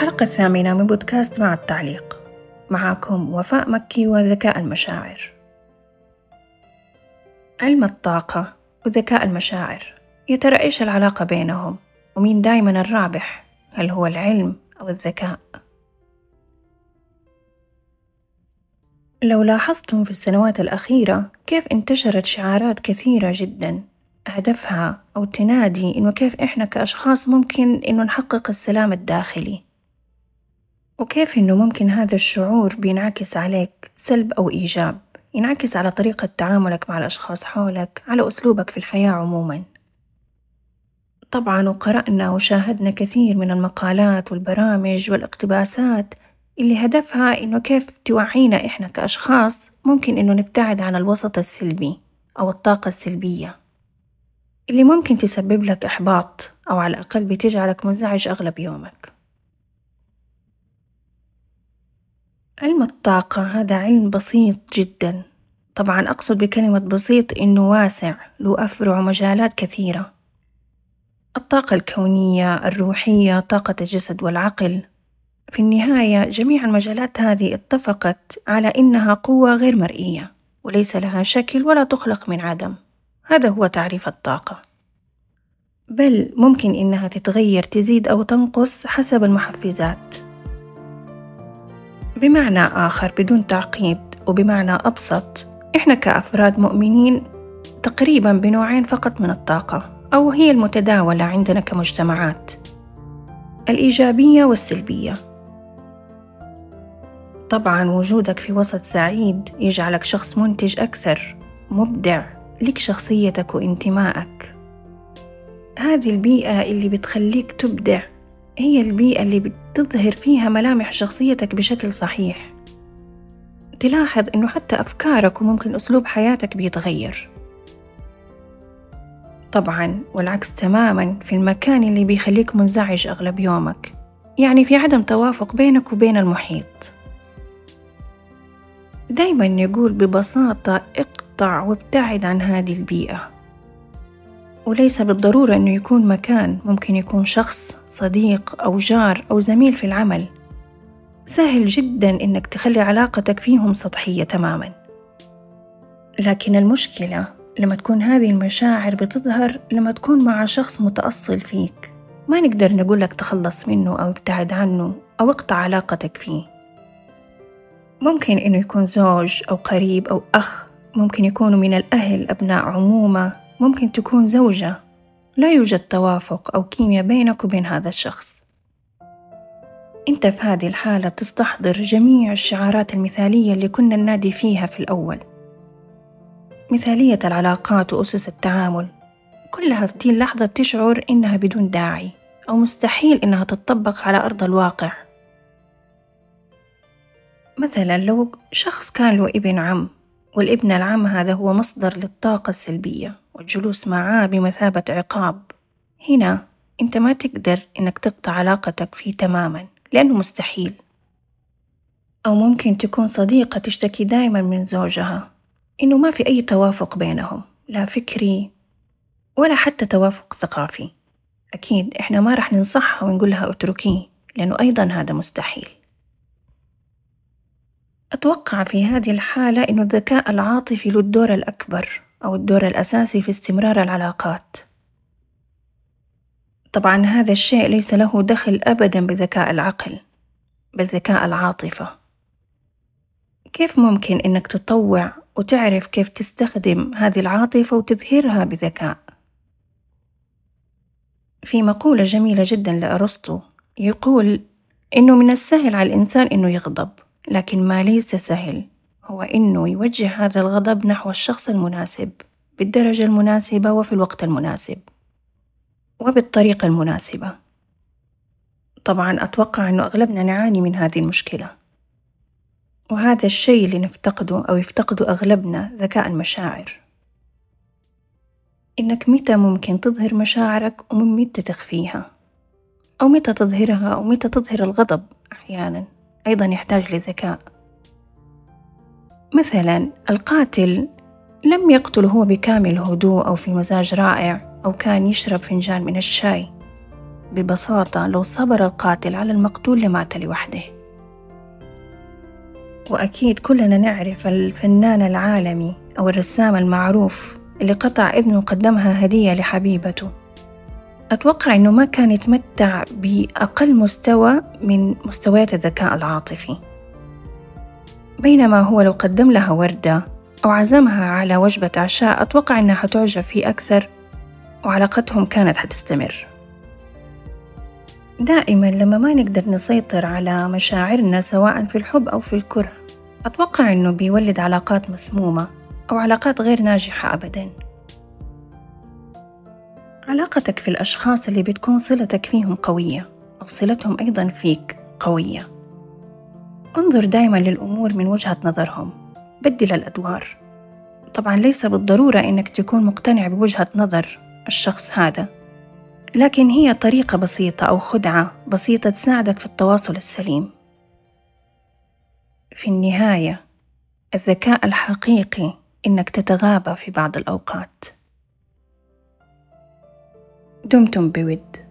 الحلقة الثامنة من بودكاست مع التعليق. معكم وفاء مكي وذكاء المشاعر. علم الطاقة وذكاء المشاعر. يا ترى إيش العلاقة بينهم؟ ومين دايما الرابح؟ هل هو العلم أو الذكاء؟ لو لاحظتم في السنوات الأخيرة كيف انتشرت شعارات كثيرة جدا. هدفها أو تنادي إنه كيف إحنا كأشخاص ممكن إنه نحقق السلام الداخلي. وكيف إنه ممكن هذا الشعور بينعكس عليك؟ سلب أو إيجاب؟ ينعكس على طريقة تعاملك مع الأشخاص حولك على أسلوبك في الحياة عموما؟ طبعا وقرأنا وشاهدنا كثير من المقالات والبرامج والاقتباسات اللي هدفها إنه كيف توعينا إحنا كأشخاص ممكن إنه نبتعد عن الوسط السلبي أو الطاقة السلبية. اللي ممكن تسبب لك إحباط أو على الأقل بتجعلك منزعج أغلب يومك. علم الطاقة هذا علم بسيط جدا. طبعا أقصد بكلمة بسيط إنه واسع له أفرع ومجالات كثيرة. الطاقة الكونية الروحية طاقة الجسد والعقل. في النهاية جميع المجالات هذه اتفقت على إنها قوة غير مرئية وليس لها شكل ولا تخلق من عدم. هذا هو تعريف الطاقة. بل ممكن إنها تتغير تزيد أو تنقص حسب المحفزات. بمعنى آخر بدون تعقيد وبمعنى أبسط إحنا كأفراد مؤمنين تقريبا بنوعين فقط من الطاقة أو هي المتداولة عندنا كمجتمعات. الإيجابية والسلبية. طبعا وجودك في وسط سعيد يجعلك شخص منتج أكثر مبدع لك شخصيتك وانتمائك. هذه البيئة اللي بتخليك تبدع هي البيئة اللي بتظهر فيها ملامح شخصيتك بشكل صحيح. تلاحظ إنه حتى أفكارك وممكن أسلوب حياتك بيتغير. طبعا والعكس تماما في المكان اللي بيخليك منزعج أغلب يومك يعني في عدم توافق بينك وبين المحيط. دايما يقول ببساطة اقطع وابتعد عن هذه البيئة. وليس بالضرورة أنه يكون مكان ممكن يكون شخص صديق أو جار أو زميل في العمل. سهل جدا إنك تخلي علاقتك فيهم سطحية تماما. لكن المشكلة لما تكون هذه المشاعر بتظهر لما تكون مع شخص متأصل فيك. ما نقدر نقول لك تخلص منه أو ابتعد عنه أو اقطع علاقتك فيه. ممكن إنه يكون زوج أو قريب أو أخ ممكن يكونوا من الأهل أبناء عمومة. ممكن تكون زوجة. لا يوجد توافق أو كيمياء بينك وبين هذا الشخص. أنت في هذه الحالة بتستحضر جميع الشعارات المثالية اللي كنا ننادي فيها في الأول. مثالية العلاقات وأسس التعامل. كلها في دي اللحظة بتشعر إنها بدون داعي أو مستحيل إنها تطبق على أرض الواقع. مثلا لو شخص كان له ابن عم والابن العم هذا هو مصدر للطاقة السلبية. والجلوس معاه بمثابة عقاب. هنا أنت ما تقدر إنك تقطع علاقتك فيه تماما لأنه مستحيل. أو ممكن تكون صديقة تشتكي دايما من زوجها. إنه ما في أي توافق بينهم لا فكري ولا حتى توافق ثقافي. أكيد إحنا ما رح ننصحها ونقول لها اتركيه لأنه أيضا هذا مستحيل. أتوقع في هذه الحالة إنه الذكاء العاطفي له الدور الأكبر. أو الدور الأساسي في استمرار العلاقات. طبعا هذا الشيء ليس له دخل أبدا بذكاء العقل بل ذكاء العاطفة. كيف ممكن إنك تطوع وتعرف كيف تستخدم هذه العاطفة وتظهرها بذكاء؟ في مقولة جميلة جدا لأرسطو يقول إنه من السهل على الإنسان إنه يغضب لكن ما ليس سهل. هو إنه يوجه هذا الغضب نحو الشخص المناسب بالدرجة المناسبة وفي الوقت المناسب وبالطريقة المناسبة. طبعا أتوقع أنه أغلبنا نعاني من هذه المشكلة. وهذا الشيء اللي نفتقده أو يفتقده أغلبنا ذكاء المشاعر. إنك متى ممكن تظهر مشاعرك ومن متى تخفيها؟ أو متى تظهرها أو متى تظهر الغضب أحيانا؟ أيضا يحتاج لذكاء. مثلا القاتل لم يقتل هو بكامل هدوء أو في مزاج رائع أو كان يشرب فنجان من الشاي. ببساطة لو صبر القاتل على المقتول لمات لوحده. وأكيد كلنا نعرف الفنان العالمي أو الرسام المعروف اللي قطع إذنه وقدمها هدية لحبيبته. أتوقع أنه ما كان يتمتع بأقل مستوى من مستويات الذكاء العاطفي. بينما هو لو قدم لها وردة أو عزمها على وجبة عشاء أتوقع أنها حتعجب فيه أكثر. وعلاقتهم كانت حتستمر. دائما لما ما نقدر نسيطر على مشاعرنا سواء في الحب أو في الكره أتوقع أنه بيولد علاقات مسمومة أو علاقات غير ناجحة أبدا. علاقتك في الأشخاص اللي بتكون صلتك فيهم قوية أو صلتهم أيضا فيك قوية. انظر دائما للأمور من وجهة نظرهم. بدل الأدوار طبعا ليس بالضرورة إنك تكون مقتنع بوجهة نظر الشخص هذا. لكن هي طريقة بسيطة أو خدعة بسيطة تساعدك في التواصل السليم. في النهاية الذكاء الحقيقي إنك تتغابى في بعض الأوقات. دمتم بود.